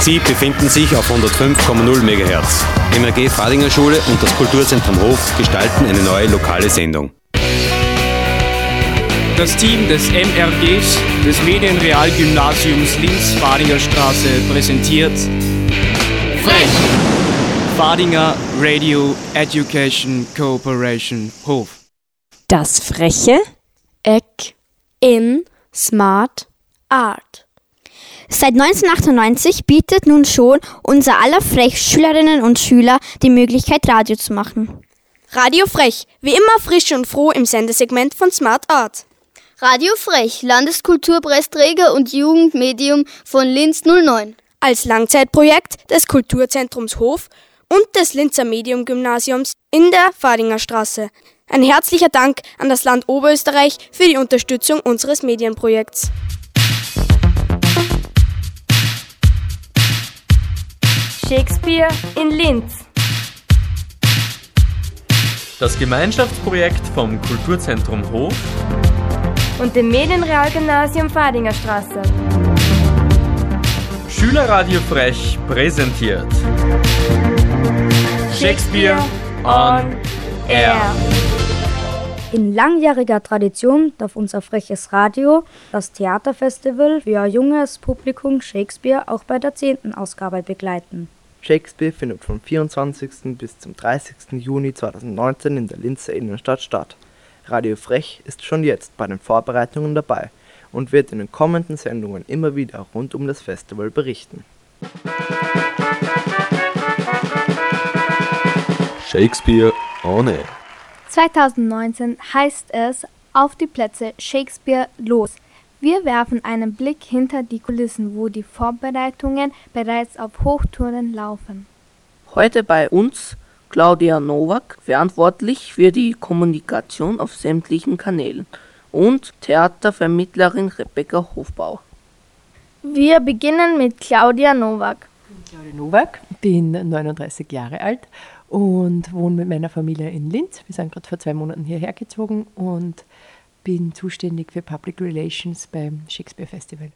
Sie befinden sich auf 105,0 MHz. MRG Fadinger Schule und das Kulturzentrum Hof gestalten eine neue lokale Sendung. Das Team des MRGs des Medienrealgymnasiums Linz-Fadinger Straße präsentiert Frech! Fadinger Radio Education Cooperation Hof. Das freche Eck in Smart Art. Seit 1998 bietet nun schon unser aller Frech Schülerinnen und Schüler die Möglichkeit, Radio zu machen. Radio Frech, wie immer frisch und froh im Sendesegment von Smart Art. Radio Frech, Landeskulturpreisträger und Jugendmedium von Linz 09. Als Langzeitprojekt des Kulturzentrums Hof und des Linzer Medium-Gymnasiums in der Fadinger Straße. Ein herzlicher Dank an das Land Oberösterreich für die Unterstützung unseres Medienprojekts. Shakespeare in Linz. Das Gemeinschaftsprojekt vom Kulturzentrum Hof und dem Medienrealgymnasium Fadinger Straße. Schülerradio Frech präsentiert Shakespeare on Air. In langjähriger Tradition darf unser freches Radio das Theaterfestival für ein junges Publikum Shakespeare auch bei der 10. Ausgabe begleiten. Shakespeare findet vom 24. bis zum 30. Juni 2019 in der Linzer Innenstadt statt. Radio Frech ist schon jetzt bei den Vorbereitungen dabei und wird in den kommenden Sendungen immer wieder rund um das Festival berichten. Shakespeare on Air. 2019 heißt es auf die Plätze Shakespeare los. Wir werfen einen Blick hinter die Kulissen, wo die Vorbereitungen bereits auf Hochtouren laufen. Heute bei uns Claudia Nowak, verantwortlich für die Kommunikation auf sämtlichen Kanälen, und Theatervermittlerin Rebecca Hofbauer. Wir beginnen mit Claudia Nowak. Claudia Nowak, bin 39 Jahre alt und wohne mit meiner Familie in Linz. Wir sind gerade vor zwei Monaten hierher gezogen und bin zuständig für Public Relations beim Shakespeare Festival.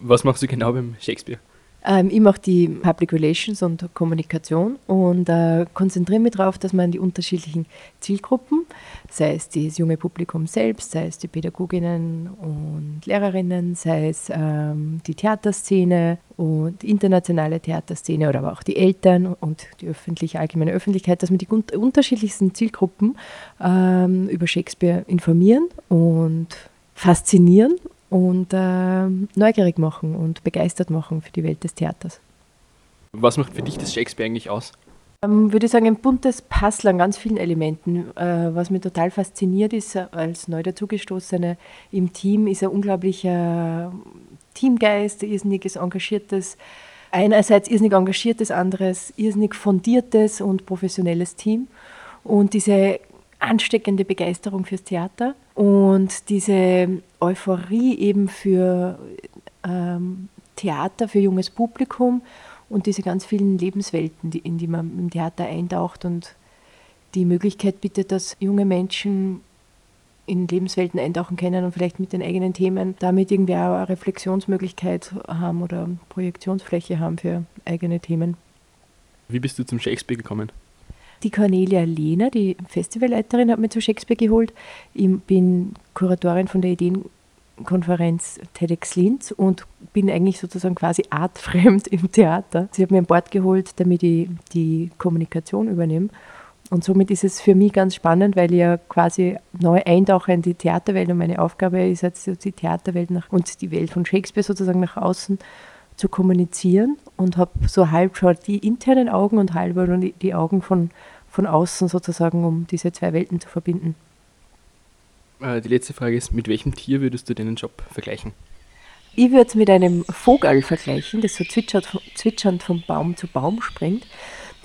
Was machst du genau beim Shakespeare? Ähm, ich mache die Public Relations und Kommunikation und äh, konzentriere mich darauf, dass man die unterschiedlichen Zielgruppen, sei es das junge Publikum selbst, sei es die Pädagoginnen und Lehrerinnen, sei es ähm, die Theaterszene und internationale Theaterszene oder aber auch die Eltern und die öffentliche, allgemeine Öffentlichkeit, dass man die unterschiedlichsten Zielgruppen ähm, über Shakespeare informieren und faszinieren und äh, neugierig machen und begeistert machen für die Welt des Theaters. Was macht für dich das Shakespeare eigentlich aus? Ähm, würde ich sagen, ein buntes Puzzle an ganz vielen Elementen. Äh, was mich total fasziniert ist, äh, als neu dazugestoßene im Team, ist ein unglaublicher Teamgeist, irrsinniges, engagiertes, einerseits irrsinnig engagiertes, anderes irrsinnig fundiertes und professionelles Team. Und diese ansteckende Begeisterung fürs Theater und diese Euphorie eben für ähm, Theater, für junges Publikum und diese ganz vielen Lebenswelten, die, in die man im Theater eintaucht und die Möglichkeit bietet, dass junge Menschen in Lebenswelten eintauchen können und vielleicht mit den eigenen Themen damit irgendwie auch eine Reflexionsmöglichkeit haben oder Projektionsfläche haben für eigene Themen. Wie bist du zum Shakespeare gekommen? Die Cornelia Lehner, die Festivalleiterin, hat mich zu Shakespeare geholt. Ich bin Kuratorin von der Ideenkonferenz TEDx Linz und bin eigentlich sozusagen quasi artfremd im Theater. Sie hat mir an Bord geholt, damit ich die Kommunikation übernehme. Und somit ist es für mich ganz spannend, weil ich ja quasi neu eintauche in die Theaterwelt und meine Aufgabe ist jetzt die Theaterwelt nach, und die Welt von Shakespeare sozusagen nach außen zu kommunizieren und habe so halb schon die internen Augen und halb die, die Augen von von außen sozusagen, um diese zwei Welten zu verbinden. Äh, die letzte Frage ist, mit welchem Tier würdest du deinen Job vergleichen? Ich würde es mit einem Vogel vergleichen, das so zwitschernd von Baum zu Baum springt.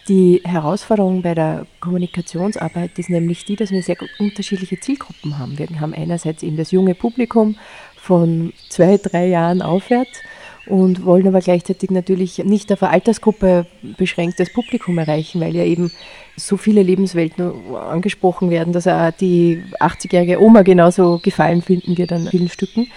Die Herausforderung bei der Kommunikationsarbeit ist nämlich die, dass wir sehr unterschiedliche Zielgruppen haben. Wir haben einerseits eben das junge Publikum von zwei, drei Jahren aufwärts und wollen aber gleichzeitig natürlich nicht auf eine Altersgruppe beschränktes Publikum erreichen, weil ja eben so viele Lebenswelten angesprochen werden, dass auch die 80-jährige Oma genauso gefallen finden wird an vielen Stücken.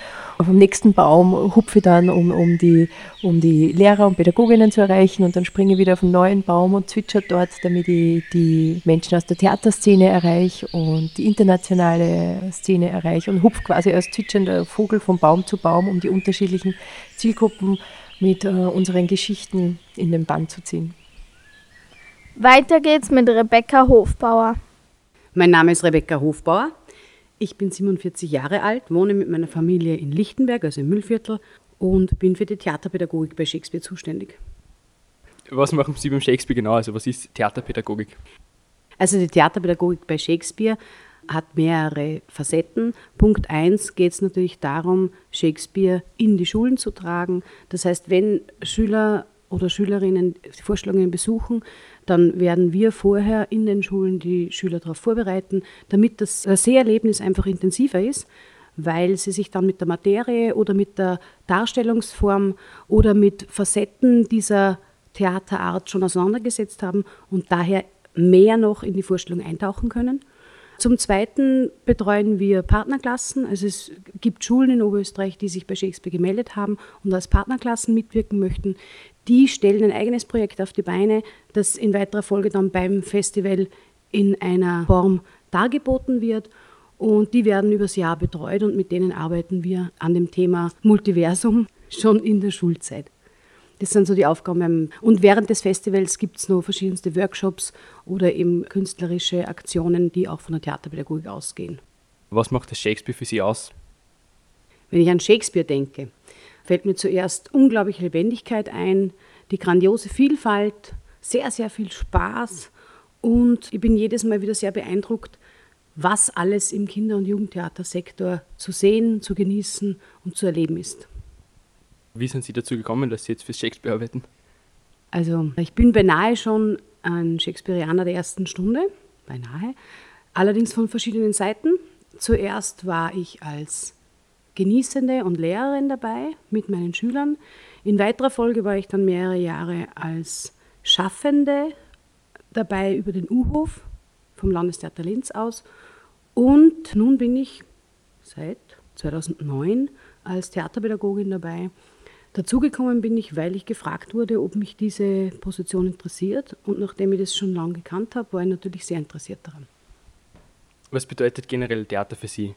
Auf dem nächsten Baum hupfe ich dann, um, um, die, um die Lehrer und Pädagoginnen zu erreichen und dann springe ich wieder auf einen neuen Baum und zwitscher dort, damit ich die Menschen aus der Theaterszene erreiche und die internationale Szene erreiche und hupfe quasi als zwitschernder Vogel von Baum zu Baum, um die unterschiedlichen Zielgruppen mit äh, unseren Geschichten in den Band zu ziehen. Weiter geht's mit Rebecca Hofbauer. Mein Name ist Rebecca Hofbauer. Ich bin 47 Jahre alt, wohne mit meiner Familie in Lichtenberg, also im Müllviertel, und bin für die Theaterpädagogik bei Shakespeare zuständig. Was machen Sie beim Shakespeare genau? Also was ist Theaterpädagogik? Also die Theaterpädagogik bei Shakespeare hat mehrere Facetten. Punkt 1 geht es natürlich darum, Shakespeare in die Schulen zu tragen. Das heißt, wenn Schüler oder Schülerinnen die Vorstellungen besuchen, dann werden wir vorher in den Schulen die Schüler darauf vorbereiten, damit das Seherlebnis einfach intensiver ist, weil sie sich dann mit der Materie oder mit der Darstellungsform oder mit Facetten dieser Theaterart schon auseinandergesetzt haben und daher mehr noch in die Vorstellung eintauchen können. Zum Zweiten betreuen wir Partnerklassen. Also es gibt Schulen in Oberösterreich, die sich bei Shakespeare gemeldet haben und als Partnerklassen mitwirken möchten. Die stellen ein eigenes Projekt auf die Beine, das in weiterer Folge dann beim Festival in einer Form dargeboten wird. Und die werden übers Jahr betreut und mit denen arbeiten wir an dem Thema Multiversum schon in der Schulzeit. Das sind so die Aufgaben. Und während des Festivals gibt es noch verschiedenste Workshops oder eben künstlerische Aktionen, die auch von der Theaterpädagogik ausgehen. Was macht das Shakespeare für Sie aus? Wenn ich an Shakespeare denke, fällt mir zuerst unglaubliche Lebendigkeit ein, die grandiose Vielfalt, sehr, sehr viel Spaß und ich bin jedes Mal wieder sehr beeindruckt, was alles im Kinder- und Jugendtheatersektor zu sehen, zu genießen und zu erleben ist. Wie sind Sie dazu gekommen, dass Sie jetzt fürs Shakespeare arbeiten? Also, ich bin beinahe schon ein Shakespeareaner der ersten Stunde, beinahe, allerdings von verschiedenen Seiten. Zuerst war ich als Genießende und Lehrerin dabei mit meinen Schülern. In weiterer Folge war ich dann mehrere Jahre als Schaffende dabei über den U-Hof vom Landestheater Linz aus. Und nun bin ich seit 2009 als Theaterpädagogin dabei Dazugekommen bin ich, weil ich gefragt wurde, ob mich diese Position interessiert. Und nachdem ich das schon lange gekannt habe, war ich natürlich sehr interessiert daran. Was bedeutet generell Theater für Sie?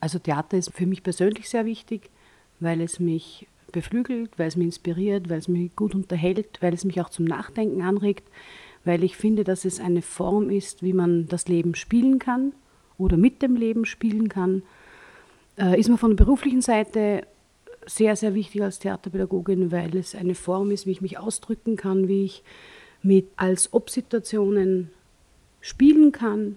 Also Theater ist für mich persönlich sehr wichtig, weil es mich beflügelt, weil es mich inspiriert, weil es mich gut unterhält, weil es mich auch zum Nachdenken anregt, weil ich finde, dass es eine Form ist, wie man das Leben spielen kann oder mit dem Leben spielen kann. Äh, ist man von der beruflichen Seite sehr, sehr wichtig als Theaterpädagogin, weil es eine Form ist, wie ich mich ausdrücken kann, wie ich mit als Ob-Situationen spielen kann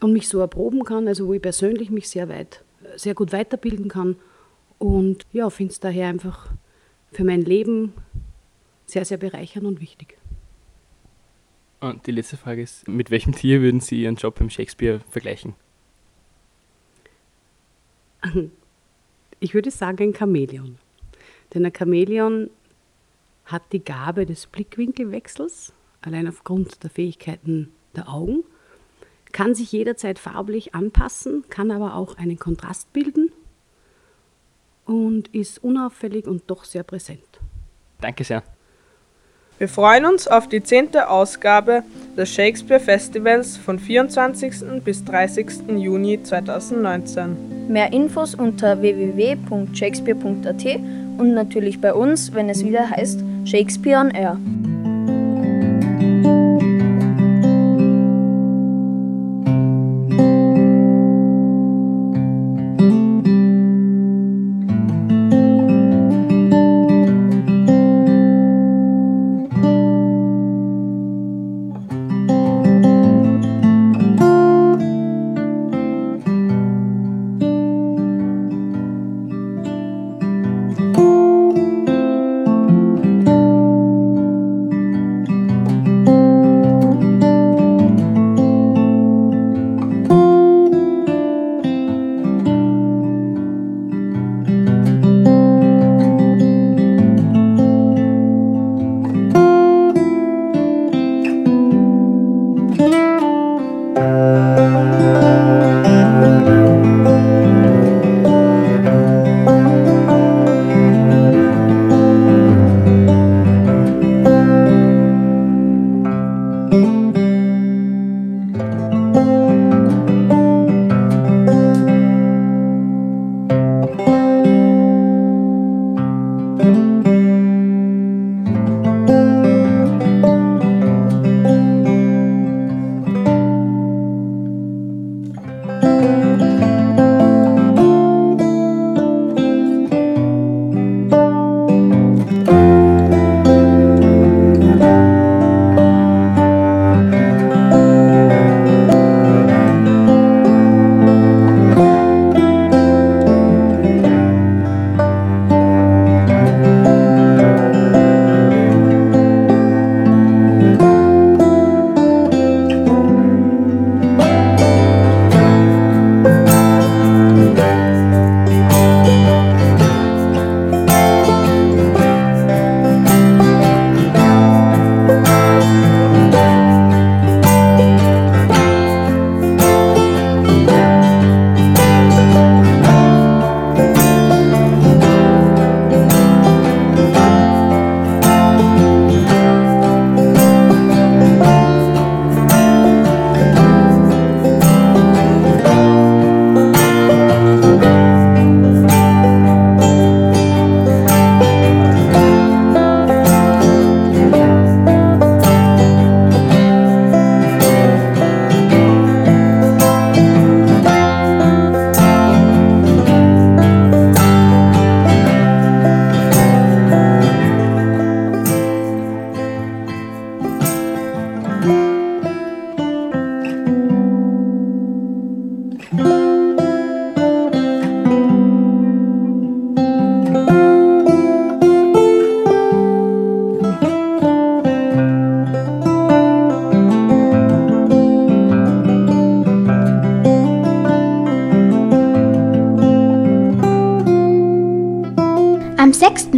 und mich so erproben kann, also wo ich persönlich mich sehr weit, sehr gut weiterbilden kann und ja, finde es daher einfach für mein Leben sehr, sehr bereichernd und wichtig. Und die letzte Frage ist, mit welchem Tier würden Sie Ihren Job beim Shakespeare vergleichen? Ich würde sagen ein Chamäleon. Denn ein Chamäleon hat die Gabe des Blickwinkelwechsels, allein aufgrund der Fähigkeiten der Augen, kann sich jederzeit farblich anpassen, kann aber auch einen Kontrast bilden und ist unauffällig und doch sehr präsent. Danke sehr. Wir freuen uns auf die zehnte Ausgabe des Shakespeare Festivals von 24. bis 30. Juni 2019. Mehr Infos unter www.shakespeare.at und natürlich bei uns, wenn es wieder heißt Shakespeare on Air.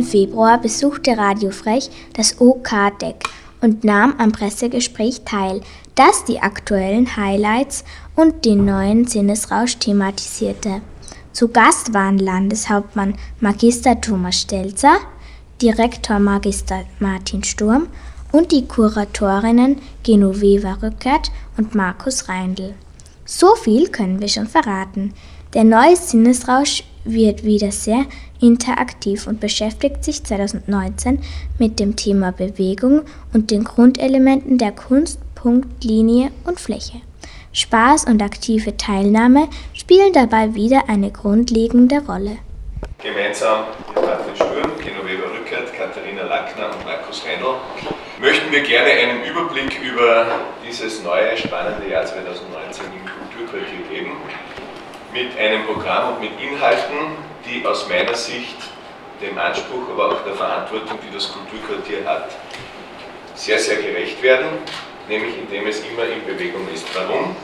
Februar besuchte Radio Frech das OK-Deck und nahm am Pressegespräch teil, das die aktuellen Highlights und den neuen Sinnesrausch thematisierte. Zu Gast waren Landeshauptmann Magister Thomas Stelzer, Direktor Magister Martin Sturm und die Kuratorinnen Genoveva Rückert und Markus Reindl. So viel können wir schon verraten. Der neue Sinnesrausch wird wieder sehr interaktiv und beschäftigt sich 2019 mit dem Thema Bewegung und den Grundelementen der Kunst, Punkt, Linie und Fläche. Spaß und aktive Teilnahme spielen dabei wieder eine grundlegende Rolle. Gemeinsam mit Martin Sturm, Genoveva Rückert, Katharina Lackner und Markus Reindl möchten wir gerne einen Überblick über dieses neue, spannende Jahr 2019 im Kulturquartier geben. Mit einem Programm und mit Inhalten, die aus meiner Sicht dem Anspruch, aber auch der Verantwortung, die das Kulturquartier hat, sehr, sehr gerecht werden, nämlich indem es immer in Bewegung ist. Warum?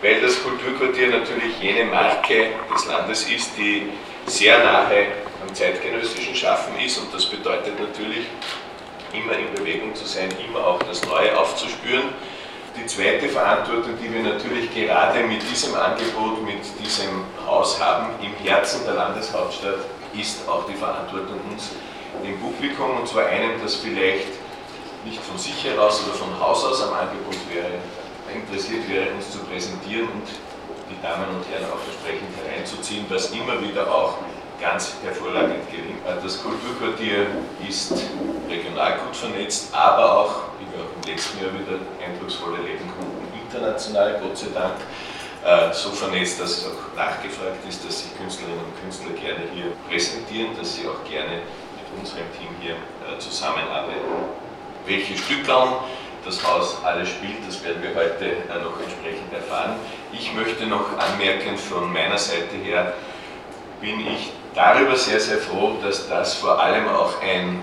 Weil das Kulturquartier natürlich jene Marke des Landes ist, die sehr nahe am zeitgenössischen Schaffen ist und das bedeutet natürlich, immer in Bewegung zu sein, immer auch das Neue aufzuspüren. Die zweite Verantwortung, die wir natürlich gerade mit diesem Angebot, mit diesem Haus haben, im Herzen der Landeshauptstadt, ist auch die Verantwortung uns, dem Publikum, und zwar einem, das vielleicht nicht von sich heraus oder von Haus aus am Angebot wäre, interessiert wäre, uns zu präsentieren und die Damen und Herren auch entsprechend hereinzuziehen, was immer wieder auch ganz hervorragend gelingt. Das Kulturquartier ist regional gut vernetzt, aber auch, wie wir auch im letzten Jahr wieder eindrucksvoll erleben konnten, international, Gott sei Dank, äh, so vernetzt, dass es auch nachgefragt ist, dass sich Künstlerinnen und Künstler gerne hier präsentieren, dass sie auch gerne mit unserem Team hier äh, zusammenarbeiten. Welche Stückeln das Haus alles spielt, das werden wir heute äh, noch entsprechend erfahren. Ich möchte noch anmerken, von meiner Seite her bin ich darüber sehr, sehr froh, dass das vor allem auch ein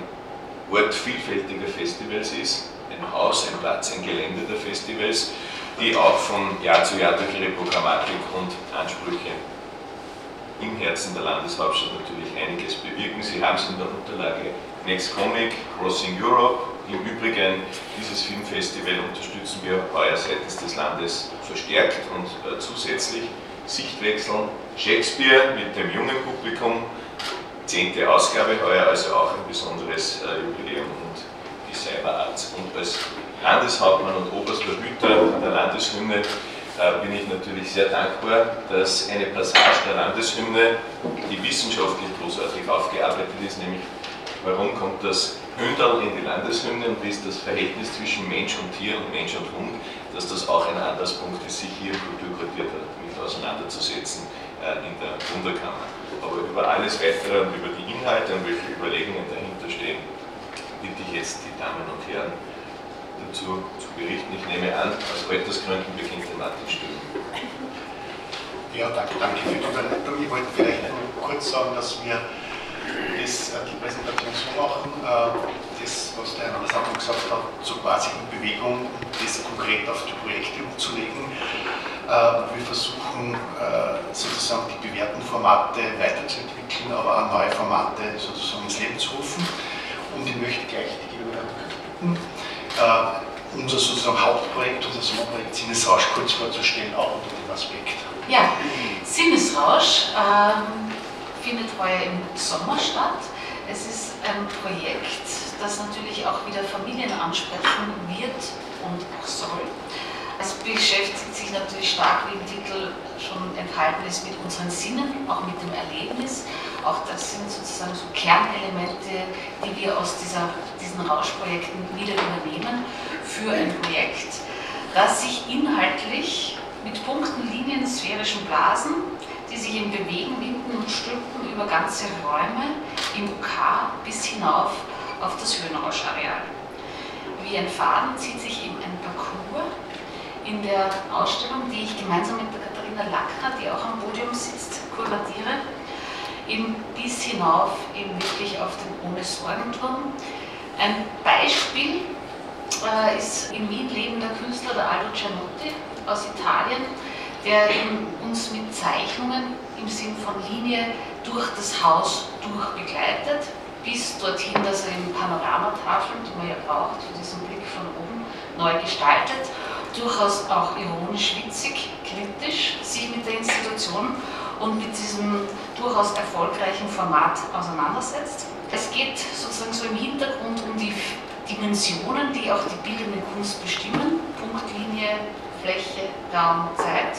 Ort vielfältiger Festivals ist, ein Haus, ein Platz, ein Gelände der Festivals, die auch von Jahr zu Jahr durch ihre Programmatik und Ansprüche im Herzen der Landeshauptstadt natürlich einiges bewirken. Sie haben es in der Unterlage Next Comic, Crossing Europe. Im Übrigen, dieses Filmfestival unterstützen wir heuer seitens des Landes verstärkt und äh, zusätzlich. Sichtwechseln, Shakespeare mit dem jungen Publikum, zehnte Ausgabe heuer, also auch ein besonderes äh, Jubiläum und die Cyberarts. Und als Landeshauptmann und oberster Hüter der Landeshymne äh, bin ich natürlich sehr dankbar, dass eine Passage der Landeshymne, die wissenschaftlich großartig aufgearbeitet ist, nämlich warum kommt das Hündel in die Landeshymne und wie ist das Verhältnis zwischen Mensch und Tier und Mensch und Hund, dass das auch ein Anlasspunkt ist, sich hier im Kulturquartier auseinanderzusetzen äh, in der Wunderkammer. Aber über alles Weitere und über die Inhalte und welche Überlegungen dahinter stehen, bitte ich jetzt die Damen und Herren dazu zu berichten. Ich nehme an, aus Altersgründen beginnt der Martin Stüben. Ja, danke, danke für die Überleitung. Ich wollte vielleicht nur kurz sagen, dass wir das, äh, die Präsentation so machen, äh, das, was der Herr Landeshauptmann gesagt hat, so quasi in Bewegung, das konkret auf die Projekte umzulegen. Äh, wir versuchen sozusagen die bewährten Formate weiterzuentwickeln, aber auch neue Formate sozusagen ins Leben zu rufen. Und ich möchte gleich die Gegenüber bitten, unser sozusagen Hauptprojekt, unser Sommerprojekt Sinnesrausch kurz vorzustellen, auch unter dem Aspekt. Ja, Sinnesrausch. Ähm findet heuer im Sommer statt. Es ist ein Projekt, das natürlich auch wieder Familien ansprechen wird und auch soll. Es beschäftigt sich natürlich stark, wie im Titel schon enthalten ist, mit unseren Sinnen, auch mit dem Erlebnis. Auch das sind sozusagen so Kernelemente, die wir aus dieser, diesen Rauschprojekten wieder übernehmen für ein Projekt, das sich inhaltlich mit Punkten, Linien, sphärischen Blasen die sich im Bewegen winden und stülpen über ganze Räume im UK bis hinauf auf das Höhenrausch-Areal. Wie ein Faden zieht sich eben ein Parcours in der Ausstellung, die ich gemeinsam mit der Katharina Lackner, die auch am Podium sitzt, kuratiere, eben bis hinauf eben wirklich auf den Ohne Sorgenturm. Ein Beispiel äh, ist in Wien lebender Künstler der Aldo Gianotti aus Italien, der uns mit Zeichnungen im Sinn von Linie durch das Haus durch begleitet. bis dorthin, dass er eben Panoramatafeln, die man ja braucht für diesen Blick von oben, neu gestaltet, durchaus auch ironisch witzig, kritisch sich mit der Institution und mit diesem durchaus erfolgreichen Format auseinandersetzt. Es geht sozusagen so im Hintergrund um die Dimensionen, die auch die bildende Kunst bestimmen, Punktlinie, Fläche, Raum, Zeit.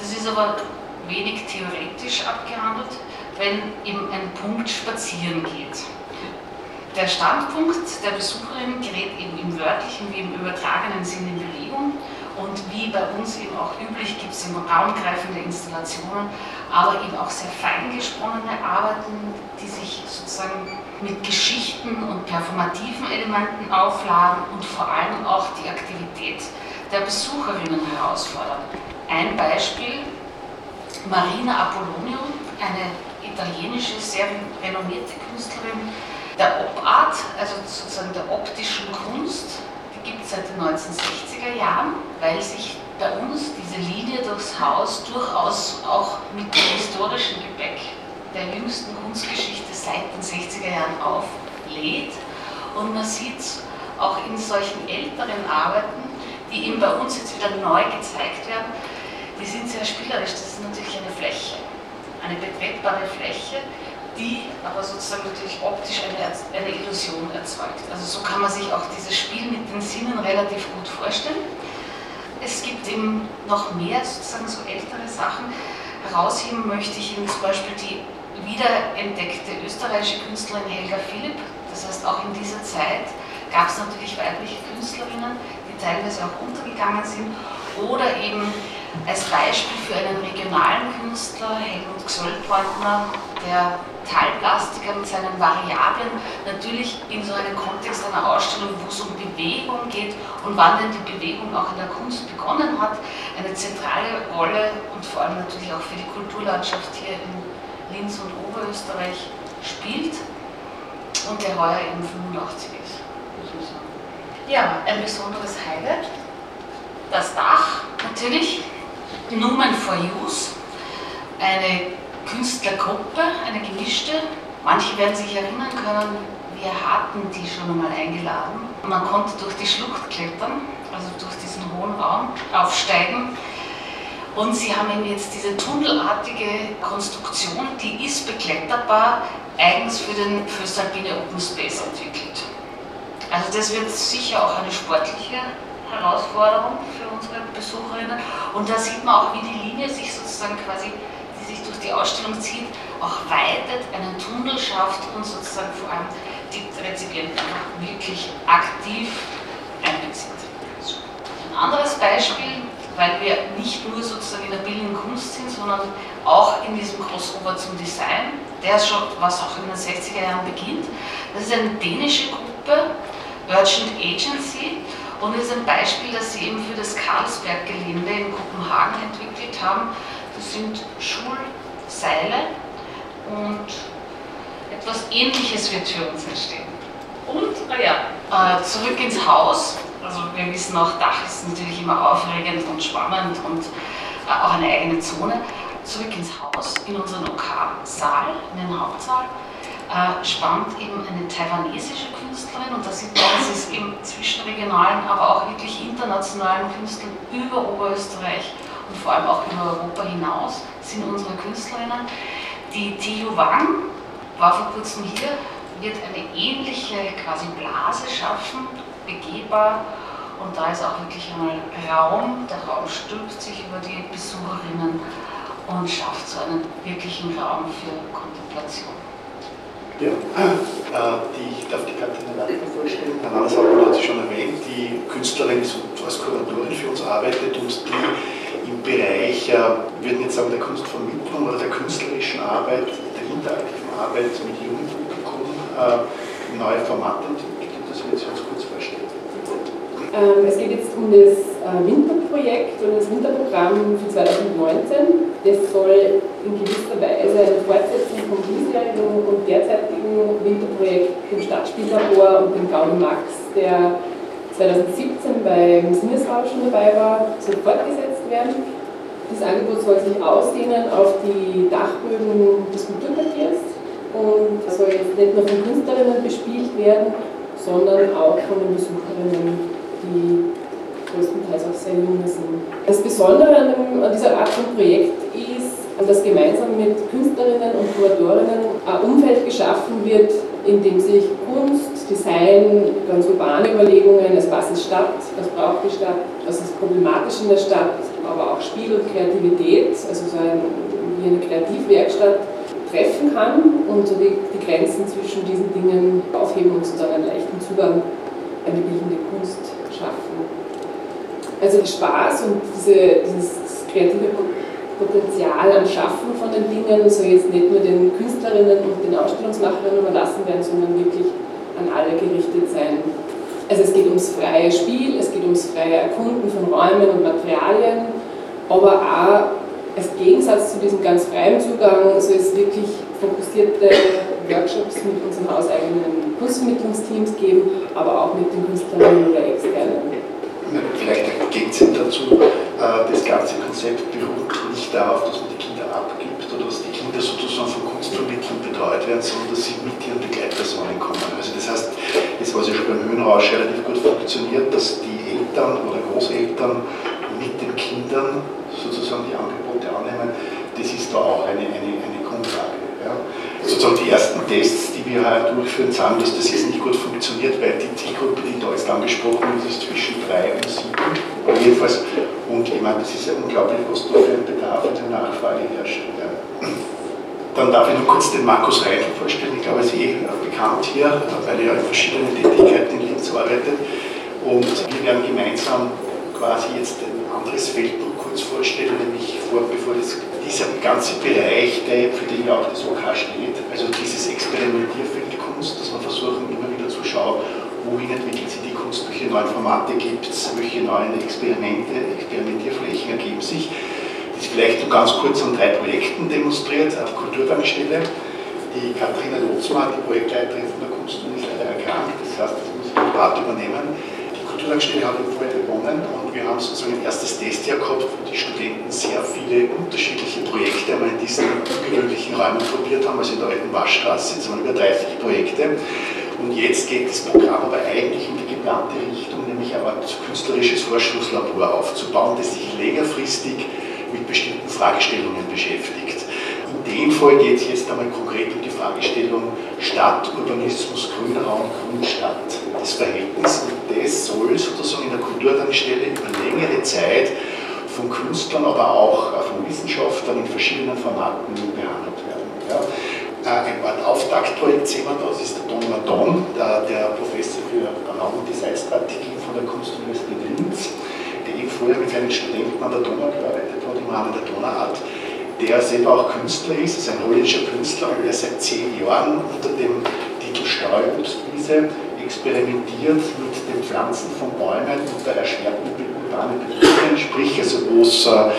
Das ist aber wenig theoretisch abgehandelt, wenn eben ein Punkt spazieren geht. Der Standpunkt der Besucherin gerät eben im wörtlichen wie im übertragenen Sinn in Bewegung und wie bei uns eben auch üblich gibt es im raumgreifende Installationen, aber eben auch sehr fein gesponnene Arbeiten, die sich sozusagen mit Geschichten und performativen Elementen aufladen und vor allem auch die Aktivität der Besucherinnen herausfordern. Ein Beispiel, Marina Apollonio, eine italienische, sehr renommierte Künstlerin der Opart, also sozusagen der optischen Kunst, gibt es seit den 1960er Jahren, weil sich bei uns diese Linie durchs Haus durchaus auch mit dem historischen Gepäck der jüngsten Kunstgeschichte seit den 60er Jahren auflädt. Und man sieht auch in solchen älteren Arbeiten, die eben bei uns jetzt wieder neu gezeigt werden, die sind sehr spielerisch. Das ist natürlich eine Fläche, eine betretbare Fläche, die aber sozusagen natürlich optisch eine, eine Illusion erzeugt. Also so kann man sich auch dieses Spiel mit den Sinnen relativ gut vorstellen. Es gibt eben noch mehr sozusagen so ältere Sachen. Herausheben möchte ich Ihnen zum Beispiel die wiederentdeckte österreichische Künstlerin Helga Philipp. Das heißt, auch in dieser Zeit gab es natürlich weibliche Künstlerinnen, die teilweise auch untergegangen sind. Oder eben als Beispiel für einen regionalen Künstler, Helmut Gsöldbrandner, der Teilplastiker mit seinen Variablen, natürlich in so einem Kontext einer Ausstellung, wo es um Bewegung geht und wann denn die Bewegung auch in der Kunst begonnen hat, eine zentrale Rolle und vor allem natürlich auch für die Kulturlandschaft hier in Linz und Oberösterreich spielt und der heuer eben 85 ist. Ja, ein besonderes Highlight, das Dach natürlich, Numen for Use, eine Künstlergruppe, eine gemischte. Manche werden sich erinnern können, wir hatten die schon einmal eingeladen. Man konnte durch die Schlucht klettern, also durch diesen hohen Raum aufsteigen. Und sie haben eben jetzt diese tunnelartige Konstruktion, die ist bekletterbar, eigens für den für Alpine Open Space entwickelt. Also das wird sicher auch eine sportliche Herausforderung für unsere Besucherinnen. Und da sieht man auch, wie die Linie sich sozusagen quasi sich durch die Ausstellung zieht, auch weitet, einen Tunnel schafft und sozusagen vor allem die Rezipienten wirklich aktiv einbezieht. Ein anderes Beispiel, weil wir nicht nur sozusagen in der bildenden Kunst sind, sondern auch in diesem Crossover zum Design, der schon, was auch in den 60er Jahren beginnt. Das ist eine dänische Gruppe, Urgent Agency, und ist ein Beispiel, das sie eben für das Karlsberg-Gelände in Kopenhagen entwickelt haben, das sind Schulseile und etwas Ähnliches wird für uns entstehen. Und, naja, äh, zurück ins Haus. Also wir wissen auch, Dach ist natürlich immer aufregend und spannend und äh, auch eine eigene Zone. Zurück ins Haus, in unseren OK-Saal, in den Hauptsaal, äh, spannt eben eine taiwanesische Künstlerin und da sieht man, dass es eben zwischen regionalen, aber auch wirklich internationalen Künstlern über Oberösterreich und vor allem auch über Europa hinaus sind unsere Künstlerinnen. Die Tiyu Wang war vor kurzem hier, wird eine ähnliche quasi Blase schaffen, begehbar und da ist auch wirklich einmal Raum, der Raum stülpt sich über die Besucherinnen und schafft so einen wirklichen Raum für Kontemplation. Ja, äh, die, ich darf die Katharina Lackner vorstellen. Anna Sappel hat sie schon erwähnt, die Künstlerin, die als Kuratorin für uns arbeitet und die im Bereich, äh, wir würden jetzt sagen, der Kunstvermittlung oder der künstlerischen Arbeit, der interaktiven Arbeit mit jungen Publikum äh, neue Formate entwickelt. Das wird Sie uns es geht jetzt um das äh, Winterprojekt und das Winterprogramm für 2019. Das soll in gewisser Weise eine Fortsetzung vom diesjährigen und derzeitigen Winterprojekt, dem Stadtspiellabor und dem Gaudi Max, der 2017 beim Sinnesrauschen dabei war, soll fortgesetzt werden. Das Angebot soll sich ausdehnen auf die Dachböden des Kulturquartiers und soll jetzt nicht nur von Künstlerinnen bespielt werden, sondern auch von den Besucherinnen, die größtenteils auch sehr jung sind. Das Besondere an, dieser Art von Projekt ist, dass gemeinsam mit Künstlerinnen und Kuratorinnen ein Umfeld geschaffen wird, in dem sich Kunst, Design, ganz urbane Überlegungen, es was ist Stadt, was braucht die Stadt, was ist problematisch in der Stadt, aber auch Spiel und Kreativität, also so ein, wie eine Kreativwerkstatt treffen kann und so die, die Grenzen zwischen diesen Dingen aufheben und sozusagen einen leichten Zugang an die bildende Kunst schaffen. Also Spaß und diese, dieses kreative Potenzial am Schaffen von den Dingen soll jetzt nicht nur den Künstlerinnen und den Ausstellungsmacherinnen überlassen werden, sondern wirklich an alle gerichtet sein. Also es geht ums freie Spiel, es geht ums freie Erkunden von Räumen und Materialien, aber auch als Gegensatz zu diesem ganz freien Zugang soll es wirklich fokussierte Workshops mit unseren hauseigenen Kunstvermittlungsteams geben, aber auch mit den Künstlerinnen oder Externen. Vielleicht ergänzend dazu, äh, das ganze Konzept beruht nicht darauf, dass man die Kinder abgibt oder dass die Kinder sozusagen von Kunstvermittlern betreut werden, sondern dass sie mit ihren Begleitpersonen kommen. Also das heißt, das was ja schon beim Höhenrausch relativ gut funktioniert, dass die Eltern oder Großeltern mit den Kindern sozusagen die Angebote annehmen, das ist da auch eine, eine, eine. Sozusagen die ersten Tests, die wir halt durchführen, sagen, dass das jetzt nicht gut funktioniert, weil die Zielgruppe, die da jetzt angesprochen wird, ist zwischen drei und sieben. Jedenfalls, und ich meine, das ist ja unglaublich, was da für ein Bedarf und eine Nachfrage herrscht. Ja. Dann darf ich nur kurz den Markus Reichel vorstellen. Ich glaube, er ist eh bekannt hier, weil er in verschiedenen Tätigkeiten in Linz arbeitet. Und wir werden gemeinsam quasi jetzt ein anderes Feld noch kurz vorstellen, nämlich vor, bevor das, dieser ganze Bereich, der, für den ja auch das OK steht, also dieses Experimentierfeld Kunst, dass wir versuchen immer wieder zu schauen, wohin entwickelt sich die Kunst, welche neuen Formate gibt es, welche neuen Experimente, Experimentierflächen ergeben sich. Das ist vielleicht nur ganz kurz an drei Projekten demonstriert, auf Kulturtankstelle. Die Katharina Lotzmann, die Projektleiterin von der Kunst, ist leider erkrankt, das heißt, das muss ich privat übernehmen. Kulturtagsstelle hat im Vorjahr begonnen und wir haben sozusagen ein erstes Testjahr gehabt, wo die Studenten sehr viele unterschiedliche Projekte einmal in diesen ungewöhnlichen Räumen probiert haben, also in der alten Waschstraße, jetzt haben wir über 30 Projekte. Und jetzt geht das Programm aber eigentlich in die geplante Richtung, nämlich ein künstlerisches Forschungslabor aufzubauen, das sich längerfristig mit bestimmten Fragestellungen beschäftigt. In dem Fall geht es jetzt einmal konkret um die Fragestellung Stadt, Urbanismus, Grünraum, Grünstadt. Das Verhältnis und das soll sozusagen in der Kulturtankstelle über längere Zeit von Künstlern, aber auch von Wissenschaftlern in verschiedenen Formaten behandelt werden. Ja. Äh, ein Art Auftaktprojekt sehen wir da, das ist der Don Madon, der, der Professor für Raum- und Designstrategie von der Kunstuniversität Linz, der eben vorher mit seinen Studenten an der Donau gearbeitet hat, im Rahmen der Donauart der selber auch Künstler ist, ist ein holländischer Künstler der seit zehn Jahren unter dem Titel Streuobstwiese experimentiert mit den Pflanzen von Bäumen unter erschwerten urbanen Bedingungen, sprich also wo es äh,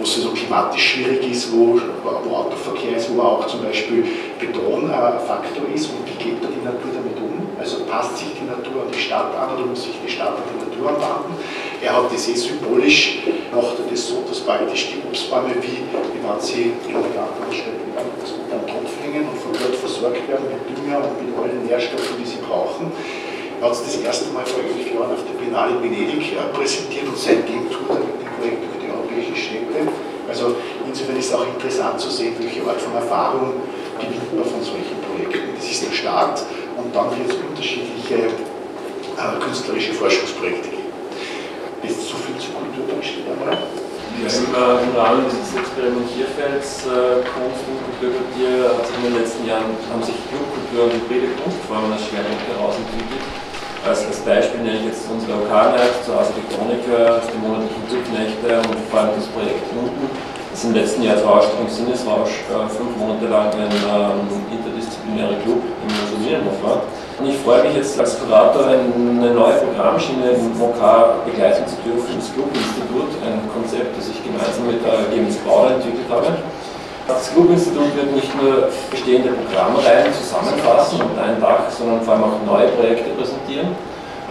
wo es so klimatisch schwierig ist, wo, wo Autoverkehr ist, wo auch zum Beispiel Beton ein Faktor ist und wie geht da die Natur damit um? Also passt sich die Natur an die Stadt an oder muss sich die Stadt an die Natur anpassen? Er hat das eh symbolisch, macht er das so, dass praktisch die Obstbäume wie, wie man sie in der Garten gestellt werden, dass mit einem Topf hängen und von dort versorgt werden mit Dünger und mit allen Nährstoffen, die sie brauchen. Er hat es das erste Mal vor elf Jahren auf der Biennale Venedig präsentiert und seitdem tut er mit dem Projekt über die europäischen Städte. Also insofern ist es auch interessant zu sehen, welche Art von Erfahrung gewinnt man von solchen Projekten. Das ist der Start und dann wird es unterschiedliche äh, künstlerische Forschungsprojekte geben. Ist so viel zur einmal? Im, äh, Im Rahmen dieses Experimentierfelds äh, Kunst und Kulturquartier hat sich in den letzten Jahren haben sich Clubkultur und hybride Kunstformen als Schwerpunkt herausentwickelt. Als, als Beispiel nenne ich jetzt unsere Lokalnacht, zu Hause die die monatlichen Clubnächte und vor allem das Projekt Unten, das im letzten Jahr Ausstellung Sinnesrausch äh, fünf Monate lang ein ähm, interdisziplinärer Club im war. Und ich freue mich jetzt als Kurator eine neue Programmschiene im OK begleiten zu dürfen, das Clubinstitut, ein Konzept, das ich gemeinsam mit der GMS Brauer entwickelt habe. Das Clubinstitut wird nicht nur bestehende Programmreihen zusammenfassen unter einem Dach, sondern vor allem auch neue Projekte präsentieren.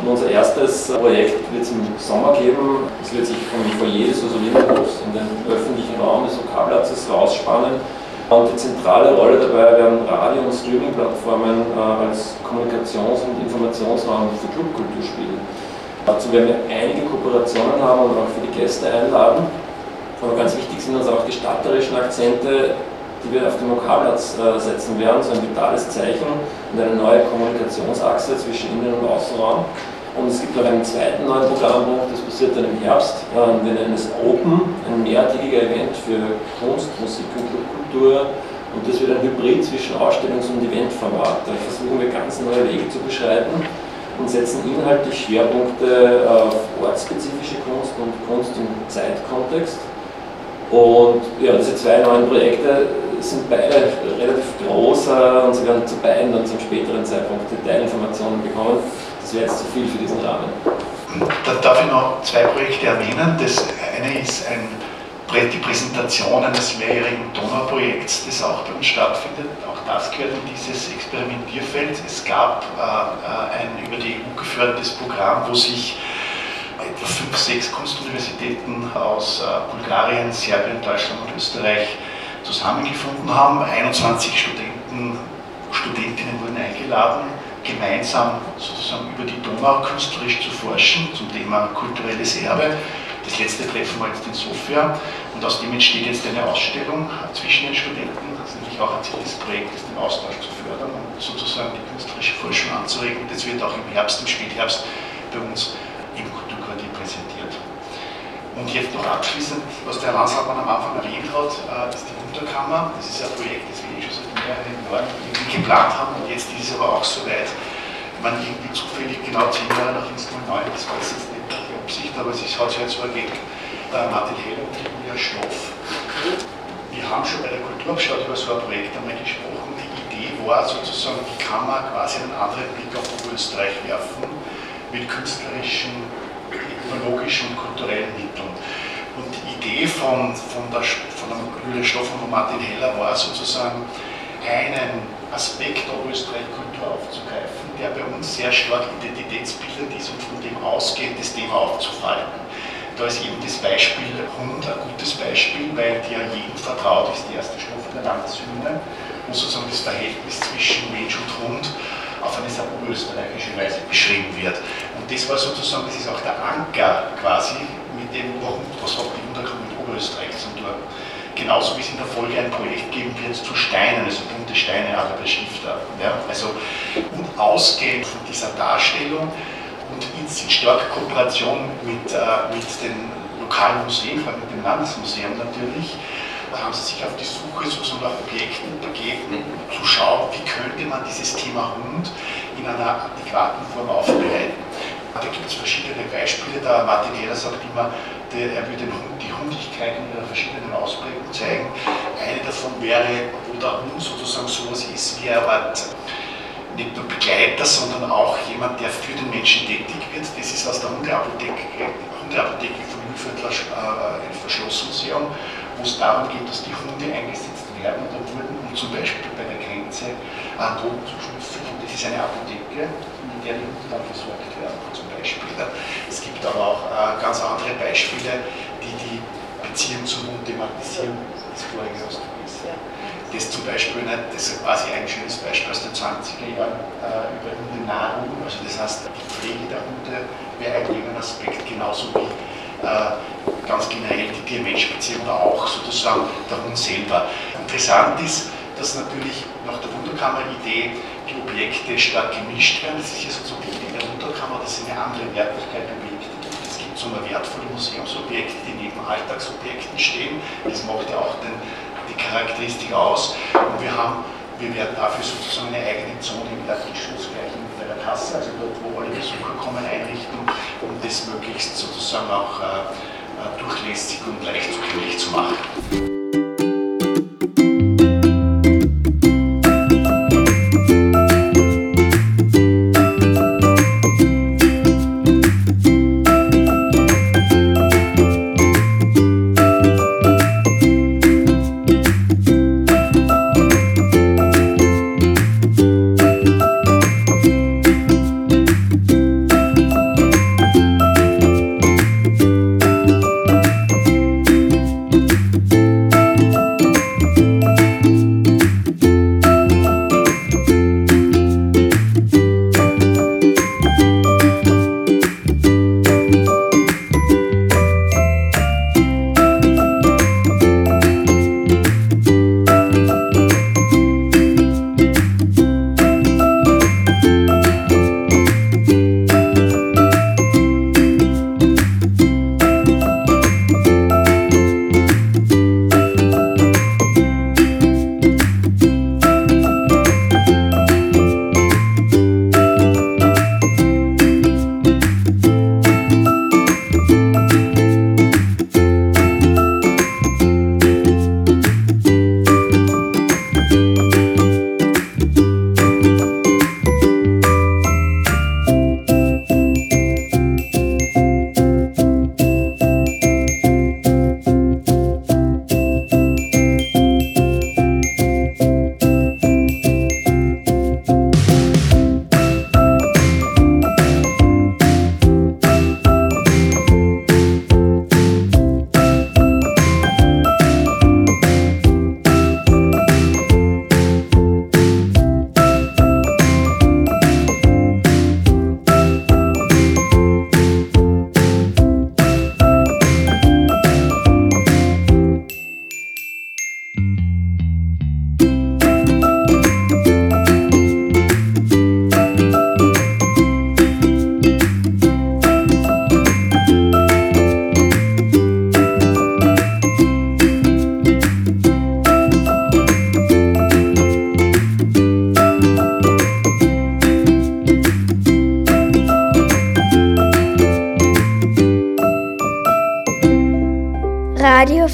Und unser erstes Projekt wird es im Sommer geben. Es wird sich vom Foyer des Ursulinerhofs in den öffentlichen Raum des OK-Platzes rausspannen Und die zentrale Rolle dabei werden Radio- und Streaming-Plattformen äh, als Kommunikations- und Informationsraum für Clubkultur spielen. Dazu werden wir einige Kooperationen haben und auch für die Gäste einladen. Aber ganz wichtig sind uns auch die statterischen Akzente, die wir auf dem Lokalplatz äh, setzen werden, so ein vitales Zeichen und eine neue Kommunikationsachse zwischen Innen- und Außenraum. Und es gibt noch einen zweiten neuen Programmpunkt, das passiert dann im Herbst. Ähm, wir nennen es Open, ein mehrtägiger Event für Kunst, Musik und Kultur. Und das wird ein Hybrid zwischen Ausstellungs- und Eventformat. Da versuchen wir ganz neue Wege zu beschreiten und setzen inhaltlich Schwerpunkte auf ortsspezifische Kunst und Kunst im Zeitkontext. Und ja, diese zwei neuen Projekte sind beide relativ groß und Sie werden zu beiden dann zum späteren Zeitpunkt Detailinformationen bekommen. Das wäre jetzt zu viel für diesen Rahmen. Da darf ich noch zwei Projekte erwähnen. Das eine ist ein, die Präsentation eines mehrjährigen Donauprojekts, das auch bei uns stattfindet. Auch das gehört in dieses Experimentierfeld. Es gab äh, ein über die EU geführtes Programm, wo sich etwa fünf, sechs Kunstuniversitäten aus äh, Bulgarien, Serbien, Deutschland und Österreich zusammengefunden haben. 21 Studenten, Studentinnen wurden eingeladen gemeinsam sozusagen über die Donau künstlerisch zu forschen zum Thema kulturelles Erbe. Das letzte Treffen war jetzt in Sofia und aus dem entsteht jetzt eine Ausstellung zwischen den Studenten. Das ist nämlich auch ein Ziel des Projektes, den Austausch zu fördern und sozusagen die künstlerische Forschung anzuregen. Das wird auch im Herbst, im Spätherbst bei uns im Kulturquartier präsentiert. Und jetzt noch abschließend, was der Hans Hartmann am Anfang erwähnt hat, äh, ist die Unterkammer. Das ist ein Projekt, das wir eh schon seit mehreren Jahren geplant haben und jetzt ist es aber auch so weit, man irgendwie zufällig genau zehn Jahre nach Inst 09, das war jetzt nicht Absicht, aber es hat sich so ergeben, der Martin Heller und Julia Stoff. Wir haben schon bei der Kulturhauptstadt über so ein Projekt einmal gesprochen. Die Idee war sozusagen, wie kann man quasi einen anderen Blick auf Oberösterreich werfen mit künstlerischen ethnologischen und kulturellen Mitteln. Und die Idee von, von, der, von der Julia Stoff und von Martin Heller war sozusagen, einen Aspekt der Oberösterreich-Kultur aufzugreifen, der bei uns sehr stark identitätsbildend ist und von dem ausgeht, das Thema aufzufalten. Da ist eben das Beispiel Hund ein gutes Beispiel, weil der jedem vertraut ist, die erste Strophe der Landeshymne, wo sozusagen das Verhältnis zwischen Mensch und Hund auf eine sehr oberösterreichische Weise beschrieben wird. Und das war sozusagen, das ist auch der Anker quasi, mit dem, warum, was hat die Untergrund Oberösterreich zu tun. Genauso wie es in der Folge ein Projekt geben wird zu Steinen, also bunte Steine, aber Stifter. Ja? Also, und ausgehend von dieser Darstellung und in starker Kooperation mit, äh, mit den lokalen Museen, vor allem mit dem Landesmuseum natürlich, haben sie sich auf die Suche sozusagen nach Objekten begeben, zu schauen, wie könnte man dieses Thema Hund in einer adäquaten Form aufbereiten. Da gibt es verschiedene Beispiele. Der Martin Heder sagt immer, er würde die Hundigkeit in ihrer verschiedenen Ausprägung zeigen. Eine davon wäre, wo der Hund sozusagen sowas ist wie eine Art nicht nur Begleiter, sondern auch jemand, der für den Menschen tätig wird. Das ist aus der Hundeapotheke, Hundeapotheke von Mühlviertler äh, Verschlossmuseum, wo es darum geht, dass die Hunde eingesetzt werden. Da wurden, um zum Beispiel bei der Grenze an Drogen zu schnüffeln. Und das ist eine Apotheke, in der die Hunde dann versorgt werden, Beispiel. Es gibt aber auch äh, ganz andere Beispiele, die die Beziehung zum Hund thematisieren. Das vorige hast du gesagt. Das zum Beispiel, nicht, das ist quasi ein schönes Beispiel aus den 20er Jahren äh, über Hundenahrung. Also das heißt, die Pflege der Hunde wäre ein Aspekt, genauso wie äh, ganz generell die Tier-Mensch-Beziehung oder auch sozusagen der Hund selber. Interessant ist, dass natürlich nach der Wunderkammer-Idee die Objekte stark gemischt werden. Das ist ja sozusagen die Dass es eine andere Wertigkeit gibt. Es gibt so eine wertvolle Museumsobjekte, die neben Alltagsobjekten stehen. Das macht ja auch den, die Charakteristik aus. Und wir haben wir werden dafür sozusagen eine eigene Zone im Erdgeschoss gleich in der Kasse, also dort, wo alle Besucher kommen, einrichten, um das möglichst sozusagen auch äh, äh durchlässig und leicht zugänglich zu machen.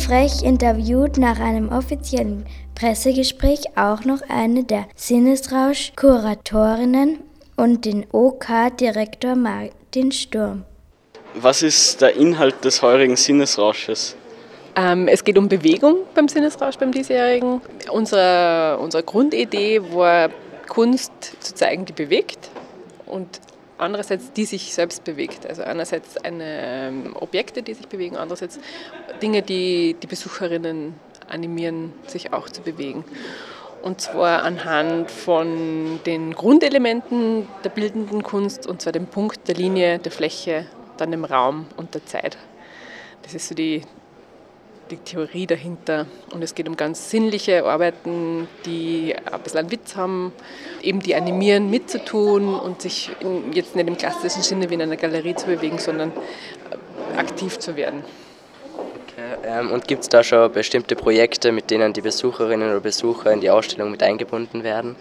Frech interviewt nach einem offiziellen Pressegespräch auch noch eine der Sinnesrausch-Kuratorinnen und den OK-Direktor Martin Sturm. Was ist der Inhalt des heurigen Sinnesrausches? Ähm, es geht um Bewegung beim Sinnesrausch beim diesjährigen. Unsere, unsere Grundidee war, Kunst zu zeigen, die bewegt und andererseits die sich selbst bewegt. Also einerseits eine, ähm, Objekte, die sich bewegen, andererseits Dinge, die die Besucherinnen animieren, sich auch zu bewegen. Und zwar anhand von den Grundelementen der bildenden Kunst, und zwar dem Punkt, der Linie, der Fläche, dann dem Raum und der Zeit. Das ist so die, die Theorie dahinter. Und es geht um ganz sinnliche Arbeiten, die ein bisschen einen Witz haben, eben die animieren, mitzutun und sich in, jetzt nicht im klassischen Sinne wie in einer Galerie zu bewegen, sondern äh, aktiv zu werden. Okay, ähm, und gibt es da schon bestimmte Projekte, mit denen die Besucherinnen oder Besucher in die Ausstellung mit eingebunden werden?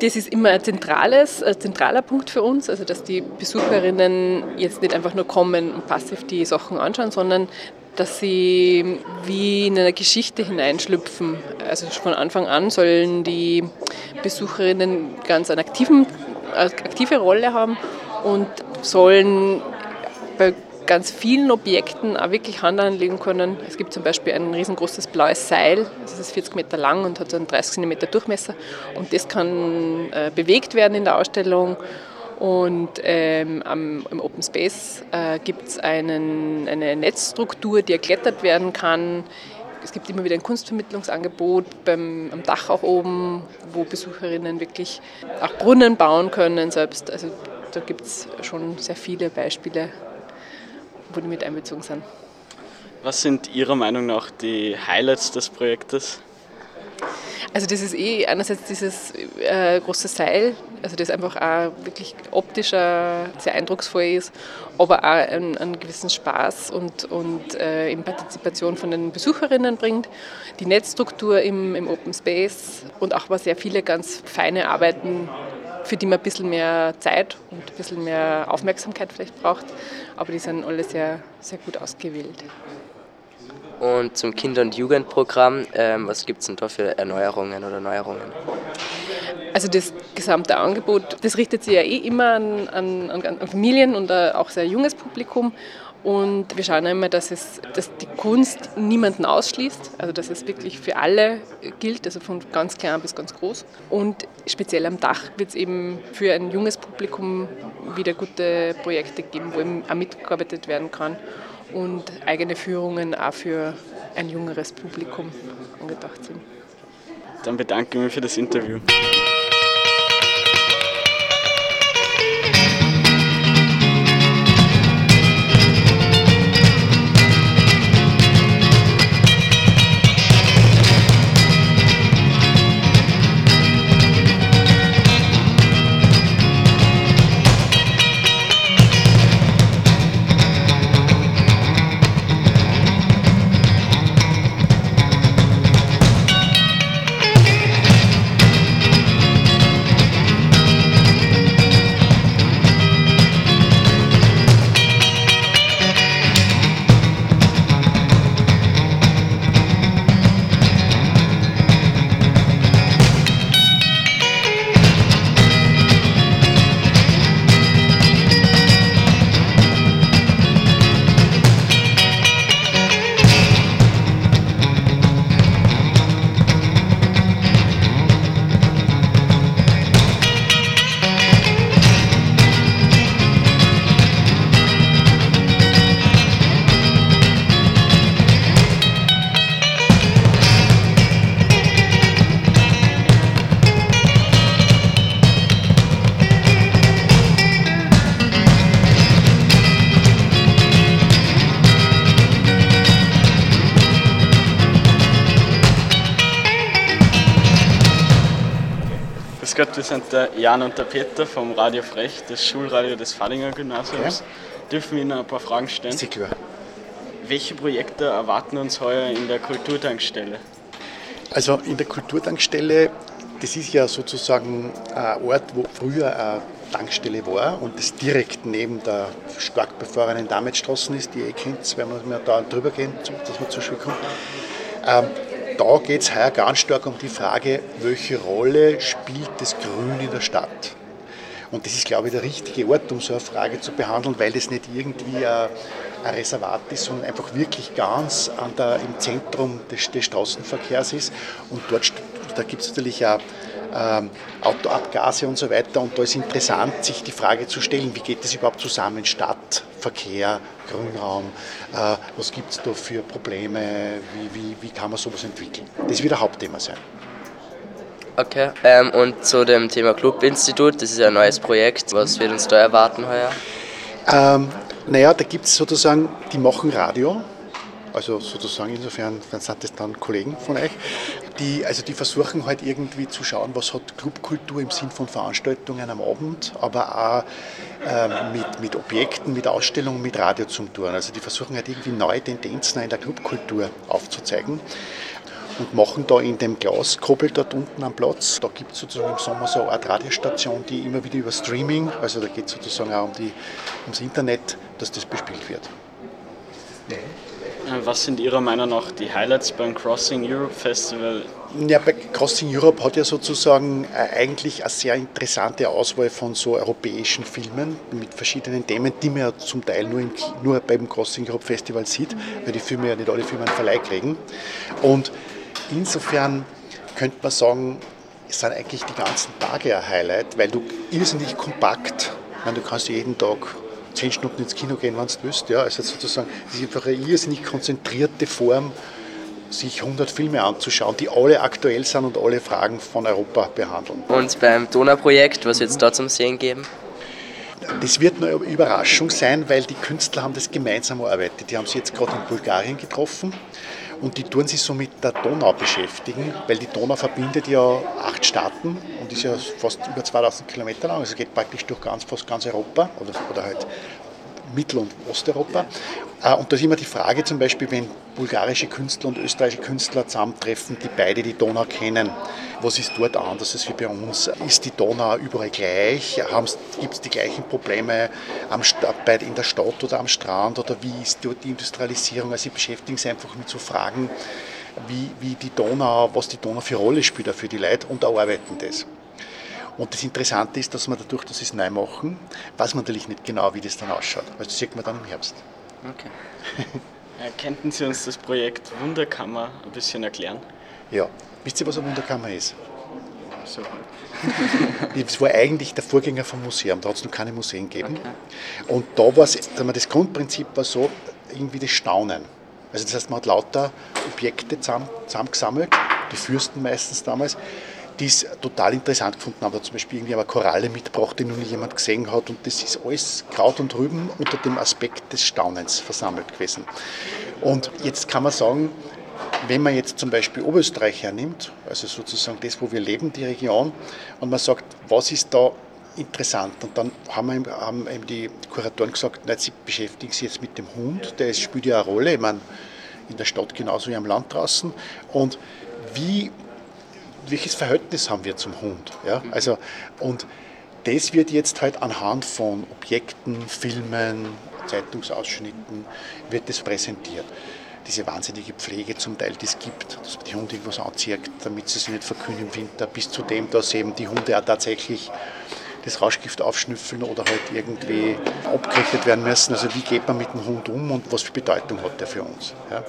Das ist immer ein, zentrales, ein zentraler Punkt für uns, also dass die Besucherinnen jetzt nicht einfach nur kommen und passiv die Sachen anschauen, sondern dass sie wie in eine Geschichte hineinschlüpfen. Also von Anfang an sollen die Besucherinnen ganz eine, aktiven, aktive Rolle haben und sollen bei ganz vielen Objekten auch wirklich Hand anlegen können. Es gibt zum Beispiel ein riesengroßes blaues Seil, das ist 40 Meter lang und hat so einen 30 cm Durchmesser und das kann äh, bewegt werden in der Ausstellung. Und ähm, am, im Open Space äh, gibt es eine Netzstruktur, die erklettert werden kann. Es gibt immer wieder ein Kunstvermittlungsangebot beim, am Dach auch oben, wo Besucherinnen wirklich auch Brunnen bauen können selbst. Also da gibt es schon sehr viele Beispiele wo die mit einbezogen sind. Was sind Ihrer Meinung nach die Highlights des Projektes? Also das ist eh einerseits dieses äh, große Seil, also das einfach auch wirklich optisch äh, sehr eindrucksvoll ist, aber auch einen, einen gewissen Spaß und, und äh, in Partizipation von den Besucherinnen bringt. Die Netzstruktur im, im Open Space und auch mal sehr viele ganz feine Arbeiten für die man ein bisschen mehr Zeit und ein bisschen mehr Aufmerksamkeit vielleicht braucht. Aber die sind alle sehr, sehr gut ausgewählt. Und zum Kinder- und Jugendprogramm, ähm, was gibt es denn da für Erneuerungen oder Neuerungen? Also das gesamte Angebot, das richtet sich ja eh immer an, an, an Familien und auch sehr junges Publikum. Und wir schauen immer, dass, es, dass die Kunst niemanden ausschließt, also dass es wirklich für alle gilt, also von ganz klein bis ganz groß. Und speziell am Dach wird es eben für ein junges Publikum wieder gute Projekte geben, wo eben auch mitgearbeitet werden kann und eigene Führungen auch für ein jüngeres Publikum angedacht sind. Dann bedanke ich mich für das Interview. Sind der Jan und der Peter vom Radio Frech, das Schulradio des Fadinger Gymnasiums. Ja. Dürfen wir Ihnen ein paar Fragen stellen? Sehr klar. Welche Projekte erwarten uns heuer in der Kulturtankstelle? Also in der Kulturtankstelle, das ist ja sozusagen ein Ort, wo früher ein Tankstelle war und das direkt neben der stark befahrenen Dametstraße ist, die ihr kennt, wenn wir da drüber gehen, dass wir zur Schule kommen. Da geht es heuer ganz stark um die Frage, welche Rolle spielt das Grün in der Stadt? Und das ist, glaube ich, der richtige Ort, um so eine Frage zu behandeln, weil das nicht irgendwie ein, ein Reservat ist, sondern einfach wirklich ganz an der, im Zentrum des, des Straßenverkehrs ist. Und dort da gibt es natürlich auch Autoabgase und so weiter. Und da ist interessant, sich die Frage zu stellen, wie geht das überhaupt zusammen? Stadt, Verkehr, Grünraum, äh, was gibt es da für Probleme, wie, wie, wie kann man sowas entwickeln? Das wird ein Hauptthema sein. Okay, ähm, und zu dem Thema Clubinstitut, das ist ja ein neues Projekt. Was wird uns da erwarten heuer? Ähm, naja, da gibt es sozusagen, die machen Radio, also sozusagen insofern sind das dann Kollegen von euch, die, also die versuchen halt irgendwie zu schauen, was hat Clubkultur im Sinn von Veranstaltungen am Abend, aber auch äh, mit, mit Objekten, mit Ausstellungen, mit Radio zu tun. Also die versuchen halt irgendwie neue Tendenzen in der Clubkultur aufzuzeigen und machen da in dem Glaskoppel dort unten am Platz, da gibt es sozusagen im Sommer so eine Art Radiostation, die immer wieder über Streaming, also da geht es sozusagen auch um die, ums Internet, dass das bespielt wird. Äh, was sind Ihrer Meinung nach die Highlights beim Crossing Europe Festival? Ja, bei Crossing Europe hat ja sozusagen äh, eigentlich eine sehr interessante Auswahl von so europäischen Filmen mit verschiedenen Themen, die man ja zum Teil nur, im, nur beim Crossing Europe Festival sieht, weil die Filme ja nicht alle Filme einen Verleih kriegen. Und insofern könnte man sagen, es sind eigentlich die ganzen Tage ein Highlight, weil du irrsinnig kompakt, meine, du kannst jeden Tag zehn Stunden ins Kino gehen, wenn du willst. Ja, also sozusagen, das ist einfach eine irrsinnig konzentrierte Form, sich 100 Filme anzuschauen, die alle aktuell sind und alle Fragen von Europa behandeln. Und beim Donauprojekt, was wird es da zum Sehen geben? Das wird eine Überraschung sein, weil die Künstler haben das gemeinsam erarbeitet. Die haben sich jetzt gerade in Bulgarien getroffen und die tun sich so mit der Donau beschäftigen, weil die Donau verbindet ja acht Staaten und ist ja fast über 2000 Kilometer lang, also geht praktisch durch ganz, fast ganz Europa oder, oder halt Mittel- und Osteuropa. Äh, und da ist immer die Frage zum Beispiel, wenn bulgarische Künstler und österreichische Künstler zusammentreffen, die beide die Donau kennen, was ist dort anders als wie bei uns? Ist die Donau überall gleich? Gibt es die gleichen Probleme am, in der Stadt oder am Strand? Oder wie ist dort die Industrialisierung? Also sie beschäftigen sich einfach mit so Fragen, wie, wie die Donau, was die Donau für Rolle spielt für die Leute und erarbeiten das. Und das Interessante ist, dass man dadurch, dass sie es neu machen, weiß man natürlich nicht genau, wie das dann ausschaut. Also das sieht man dann im Herbst. Okay. Äh, könnten Sie uns das Projekt Wunderkammer ein bisschen erklären? Ja. Wisst ihr, was eine Wunderkammer ist? So. das war eigentlich der Vorgänger vom Museum, da hat es noch keine Museen gegeben. Okay. Und da war es, das Grundprinzip war so, irgendwie das Staunen. Also das heißt, man hat lauter Objekte zusammen, zusammengesammelt, die Fürsten meistens damals, die es total interessant gefunden haben. Da zum Beispiel irgendwie eine Koralle mitgebracht, die noch nie jemand gesehen hat. Und das ist alles Kraut und Rüben unter dem Aspekt des Staunens versammelt gewesen. Und jetzt kann man sagen, wenn man jetzt zum Beispiel Oberösterreich hernimmt, also sozusagen das, wo wir leben, die Region, und man sagt, was ist da interessant. Und dann haben, wir, haben eben die Kuratoren gesagt, nein, sie beschäftigen sich jetzt mit dem Hund, der spielt ja eine Rolle, ich meine, in der Stadt genauso wie am Land draußen. Und wie welches Verhältnis haben wir zum Hund? Ja? Also, und das wird jetzt halt anhand von Objekten, Filmen, Zeitungsausschnitten, wird das präsentiert. Diese wahnsinnige Pflege zum Teil, die es gibt, dass man die Hunde irgendwas anzieht, damit sie sich nicht verkühlen im Winter, bis zu dem, dass eben die Hunde auch tatsächlich das Rauschgift aufschnüffeln oder halt irgendwie abgerichtet werden müssen. Also wie geht man mit dem Hund um und was für Bedeutung hat der für uns? Ja?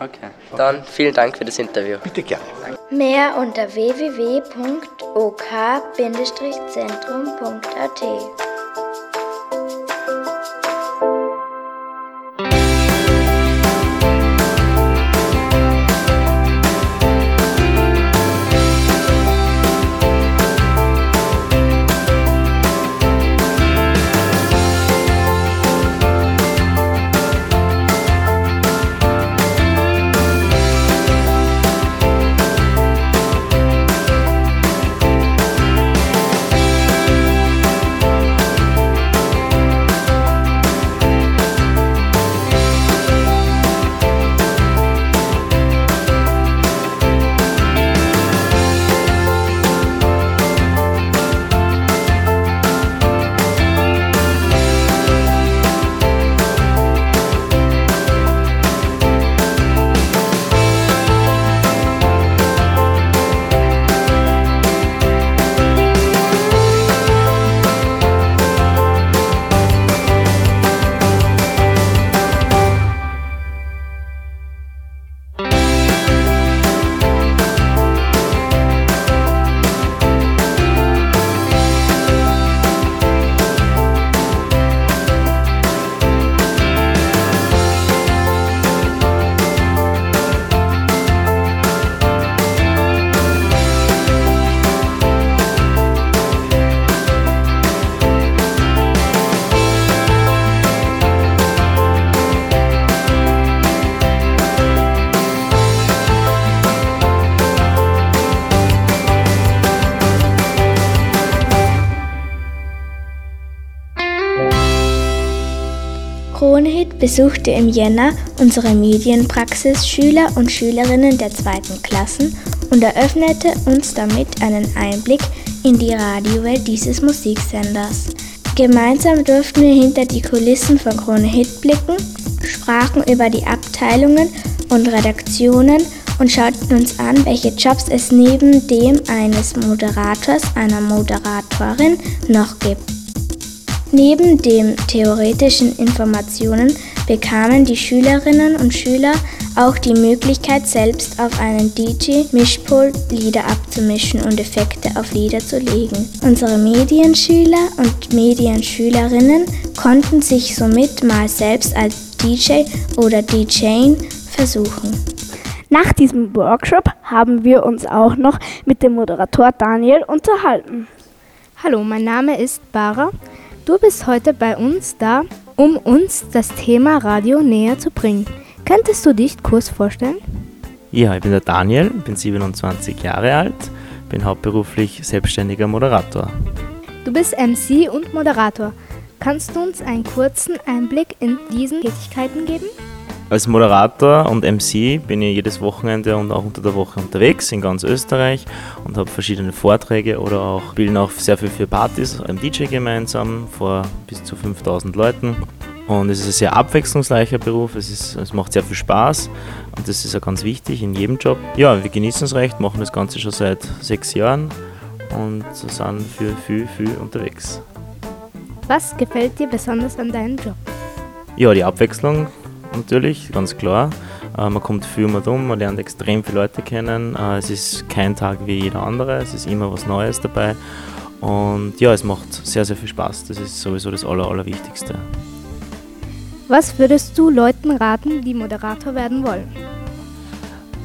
Okay. Dann vielen Dank für das Interview. Bitte gerne. Mehr unter www.ok-zentrum.at. Kronehit besuchte im Jänner unsere Medienpraxis Schüler und Schülerinnen der zweiten Klassen und eröffnete uns damit einen Einblick in die Radiowelt dieses Musiksenders. Gemeinsam durften wir hinter die Kulissen von Krone Hit blicken, sprachen über die Abteilungen und Redaktionen und schauten uns an, welche Jobs es neben dem eines Moderators, einer Moderatorin noch gibt. Neben den theoretischen Informationen bekamen die Schülerinnen und Schüler auch die Möglichkeit, selbst auf einen DJ-Mischpult Lieder abzumischen und Effekte auf Lieder zu legen. Unsere Medienschüler und Medienschülerinnen konnten sich somit mal selbst als DJ oder DJing versuchen. Nach diesem Workshop haben wir uns auch noch mit dem Moderator Daniel unterhalten. Hallo, mein Name ist Bara. Du bist heute bei uns da, um uns das Thema Radio näher zu bringen. Könntest du dich kurz vorstellen? Ja, ich bin der Daniel, bin 27 Jahre alt, bin hauptberuflich selbstständiger Moderator. Du bist MC und Moderator. Kannst du uns einen kurzen Einblick in diese Tätigkeiten geben? Als Moderator und MC bin ich jedes Wochenende und auch unter der Woche unterwegs in ganz Österreich und habe verschiedene Vorträge oder auch bilden auch sehr viel für Partys am DJ gemeinsam vor bis zu 5000 Leuten. Und es ist ein sehr abwechslungsreicher Beruf, es, ist, es macht sehr viel Spaß und das ist auch ganz wichtig in jedem Job. Ja, wir genießen es recht, machen das Ganze schon seit sechs Jahren und sind für viel, viel unterwegs. Was gefällt dir besonders an deinem Job? Ja, die Abwechslung, natürlich, ganz klar. Äh, man kommt viel mehr um, man lernt extrem viele Leute kennen. Äh, es ist kein Tag wie jeder andere, es ist immer was Neues dabei. Und ja, es macht sehr, sehr viel Spaß. Das ist sowieso das Aller, Allerwichtigste. Was würdest du Leuten raten, die Moderator werden wollen?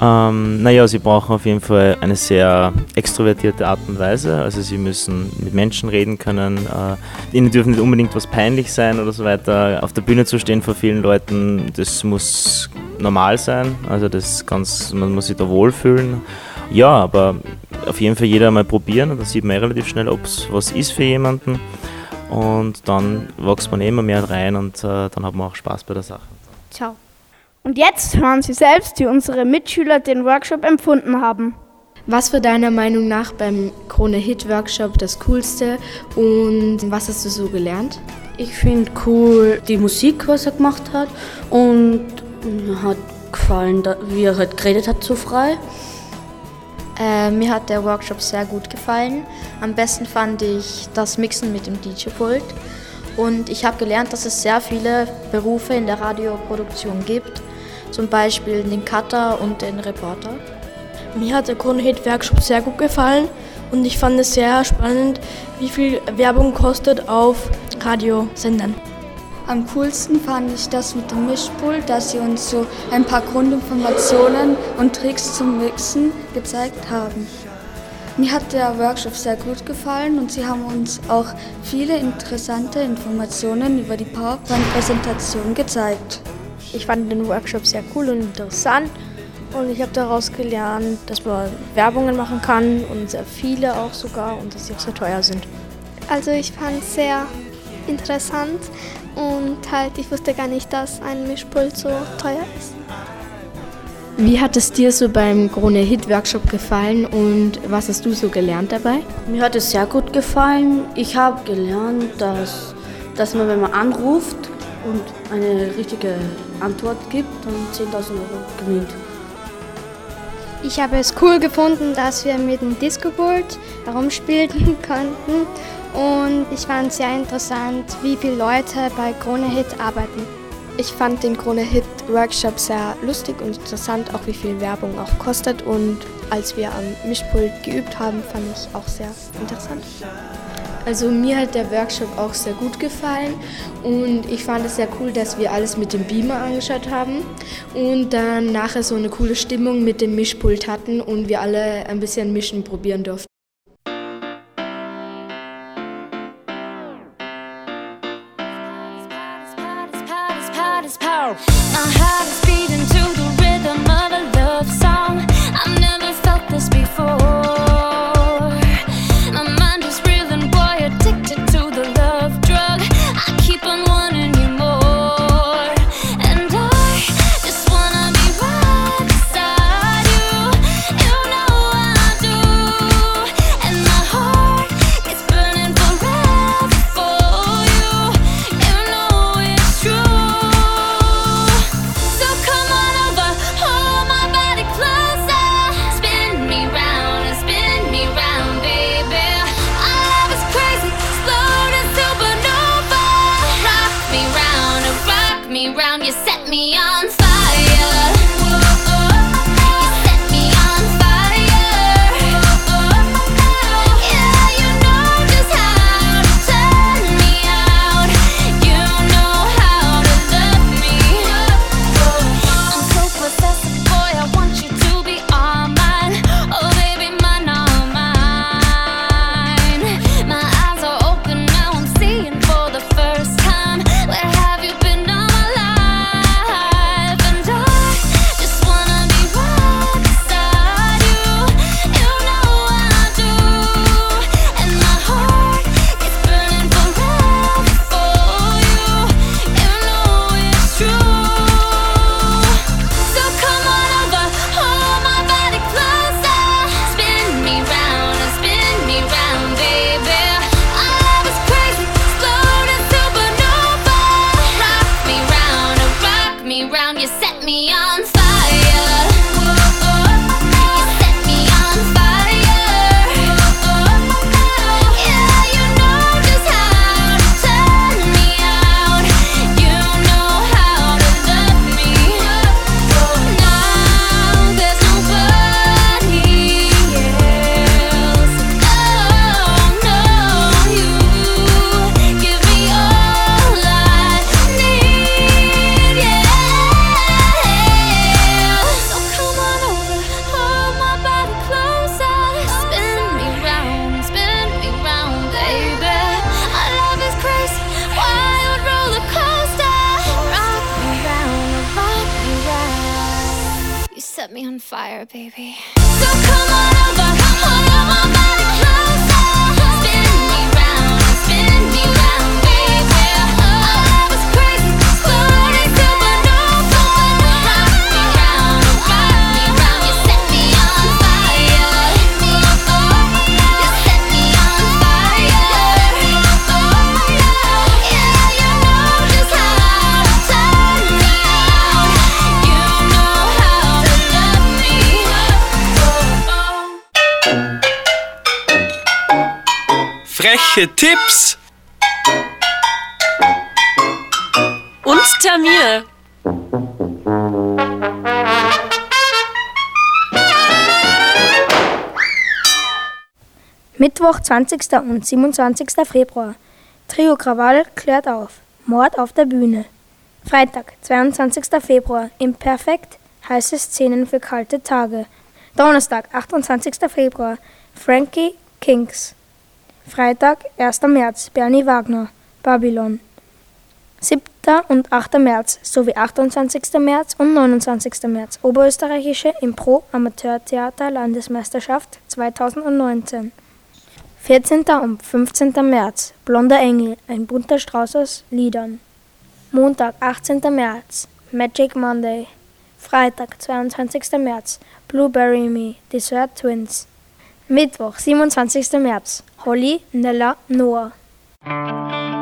Ähm, naja, sie brauchen auf jeden Fall eine sehr extrovertierte Art und Weise. Also sie müssen mit Menschen reden können. Äh, ihnen dürfen nicht unbedingt was peinlich sein oder so weiter. Auf der Bühne zu stehen vor vielen Leuten, das muss normal sein. Also das ganz, man muss sich da wohlfühlen. Ja, aber auf jeden Fall jeder mal probieren und dann sieht man relativ schnell, ob es was ist für jemanden. Und dann wächst man immer mehr rein und äh, dann hat man auch Spaß bei der Sache. Ciao. Und jetzt hören Sie selbst, wie unsere Mitschüler den Workshop empfunden haben. Was war deiner Meinung nach beim Krone Hit Workshop das Coolste und was hast du so gelernt? Ich finde cool die Musik, was er gemacht hat und mir hat gefallen, wie er halt geredet hat so frei. Äh, mir hat der Workshop sehr gut gefallen. Am besten fand ich das Mixen mit dem DJ-Pult. Und ich habe gelernt, dass es sehr viele Berufe in der Radioproduktion gibt zum Beispiel den Cutter und den Reporter. Mir hat der Kronhit Workshop sehr gut gefallen und ich fand es sehr spannend, wie viel Werbung kostet auf Radiosendern. Am coolsten fand ich das mit dem Mischpult, dass sie uns so ein paar Grundinformationen und Tricks zum Mixen gezeigt haben. Mir hat der Workshop sehr gut gefallen und sie haben uns auch viele interessante Informationen über die PowerPoint-Präsentation gezeigt. Ich fand den Workshop sehr cool und interessant und ich habe daraus gelernt, dass man Werbungen machen kann und sehr viele auch sogar und dass sie auch sehr teuer sind. Also ich fand es sehr interessant und halt ich wusste gar nicht, dass ein Mischpult so teuer ist. Wie hat es dir so beim Krone Hit Workshop gefallen und was hast du so gelernt dabei? Mir hat es sehr gut gefallen. Ich habe gelernt, dass, dass man, wenn man anruft, und eine richtige Antwort gibt, dann 10.000 Euro gewinnt. Ich habe es cool gefunden, dass wir mit dem Disco-Board herumspielen konnten und ich fand es sehr interessant, wie viele Leute bei Krone Hit arbeiten. Ich fand den Krone Hit Workshop sehr lustig und interessant, auch wie viel Werbung auch kostet und als wir am Mischpult geübt haben, fand ich auch sehr interessant. Also mir hat der Workshop auch sehr gut gefallen und ich fand es sehr cool, dass wir alles mit dem Beamer angeschaut haben und dann nachher so eine coole Stimmung mit dem Mischpult hatten und wir alle ein bisschen mischen probieren durften. On fire, baby. So come on over, Freche Tipps Und Termine. Mittwoch, 20. und 27. Februar. Trio Krawall klärt auf. Mord auf der Bühne. Freitag, 22. Februar. Imperfekt. Heiße Szenen für kalte Tage. Donnerstag, 28. Februar. Frankie Kings. Freitag, 1. März. Bernie Wagner. Babylon. 7. und 8. März sowie 28. März und 29. März Oberösterreichische Impro-Amateurtheater Landesmeisterschaft 2019. 14. und 15. März Blonder Engel, ein bunter Strauß aus Liedern. Montag, 18. März Magic Monday. Freitag, 22. März Blueberry Me, Dessert Twins. Mittwoch, 27. März Holly, Nella, Noah.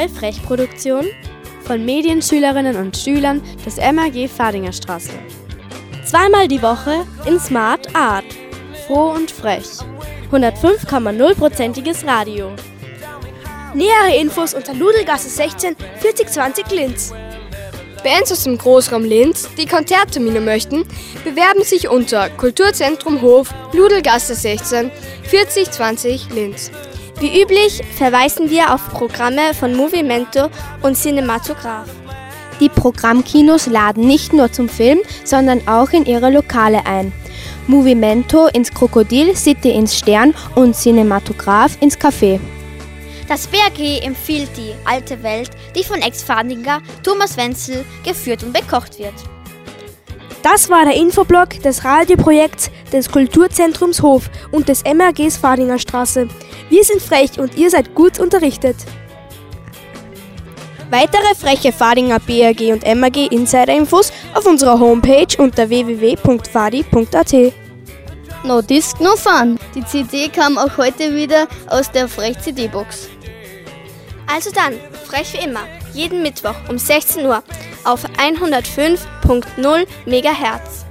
Neue Frechproduktion von Medienschülerinnen und Schülern des MAG Fadinger Straße. Zweimal die Woche in Smart Art. Froh und frech. 105,0%iges Radio. Nähere Infos unter Ludelgasse 16 4020 Linz. Bands aus dem Großraum Linz, die Konzerttermine möchten, bewerben sich unter Kulturzentrum Hof, Ludelgasse 16 4020 Linz. Wie üblich verweisen wir auf Programme von Movimento und Cinematograph. Die Programmkinos laden nicht nur zum Film, sondern auch in ihre Lokale ein. Movimento ins Krokodil, City ins Stern und Cinematograph ins Café. Das BRG empfiehlt die alte Welt, die von Ex-Fadinger Thomas Wenzel geführt und bekocht wird. Das war der Infoblog des Radioprojekts des Kulturzentrums Hof und des MRGs Fadinger Straße. Wir sind frech und ihr seid gut unterrichtet. Weitere freche Fadinger BRG und MRG Insider-Infos auf unserer Homepage unter www.fadi.at. No Disc, no Fun. Die CD kam auch heute wieder aus der Frech-CD-Box. Also dann, frech wie immer, jeden Mittwoch um 16 Uhr auf 105.0 MHz.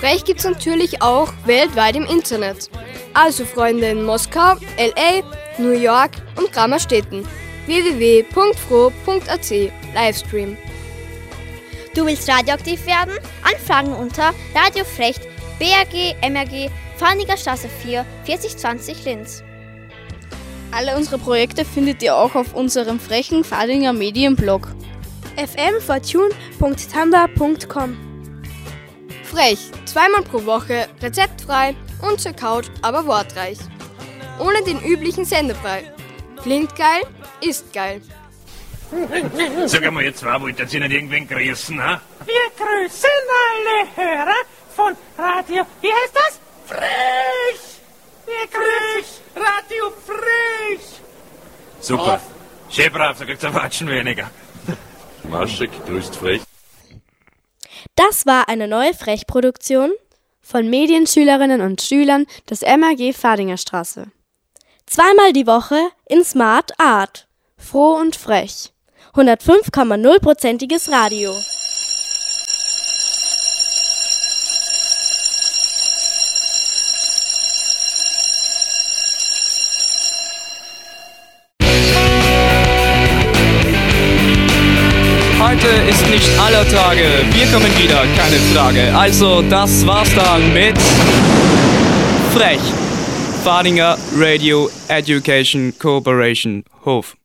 Frech gibt's natürlich auch weltweit im Internet. Also Freunde in Moskau, LA, New York und Grammerstädten. www.fro.at Livestream. Du willst radioaktiv werden? Anfragen unter Radiofrecht BRG MRG Farniger Straße 4 4020 Linz. Alle unsere Projekte findet ihr auch auf unserem frechen Fadinger Medienblog. fmfortune.tumblr.com Frech, zweimal pro Woche, rezeptfrei und zur Couch, aber wortreich. Ohne den üblichen Sendebrei. Klingt geil, ist geil. Sag mal, ihr zwei wollt ihr nicht irgendwen grüßen, ha? Wir grüßen alle Hörer von Radio. Wie heißt das? Frech! Wir grüßen Radio Frech! Super. Schön brav, da kriegt's ein Watschen weniger. Maschek grüßt frech. Das war eine neue Frech-Produktion von Medienschülerinnen und Schülern des MAG Fadinger Straße. Zweimal die Woche in Smart Art. Froh und frech. 105,0%iges Radio. Nicht aller Tage. Wir kommen wieder, keine Frage. Also, das war's dann mit Frech. Fadinger Radio Education Cooperation Hof.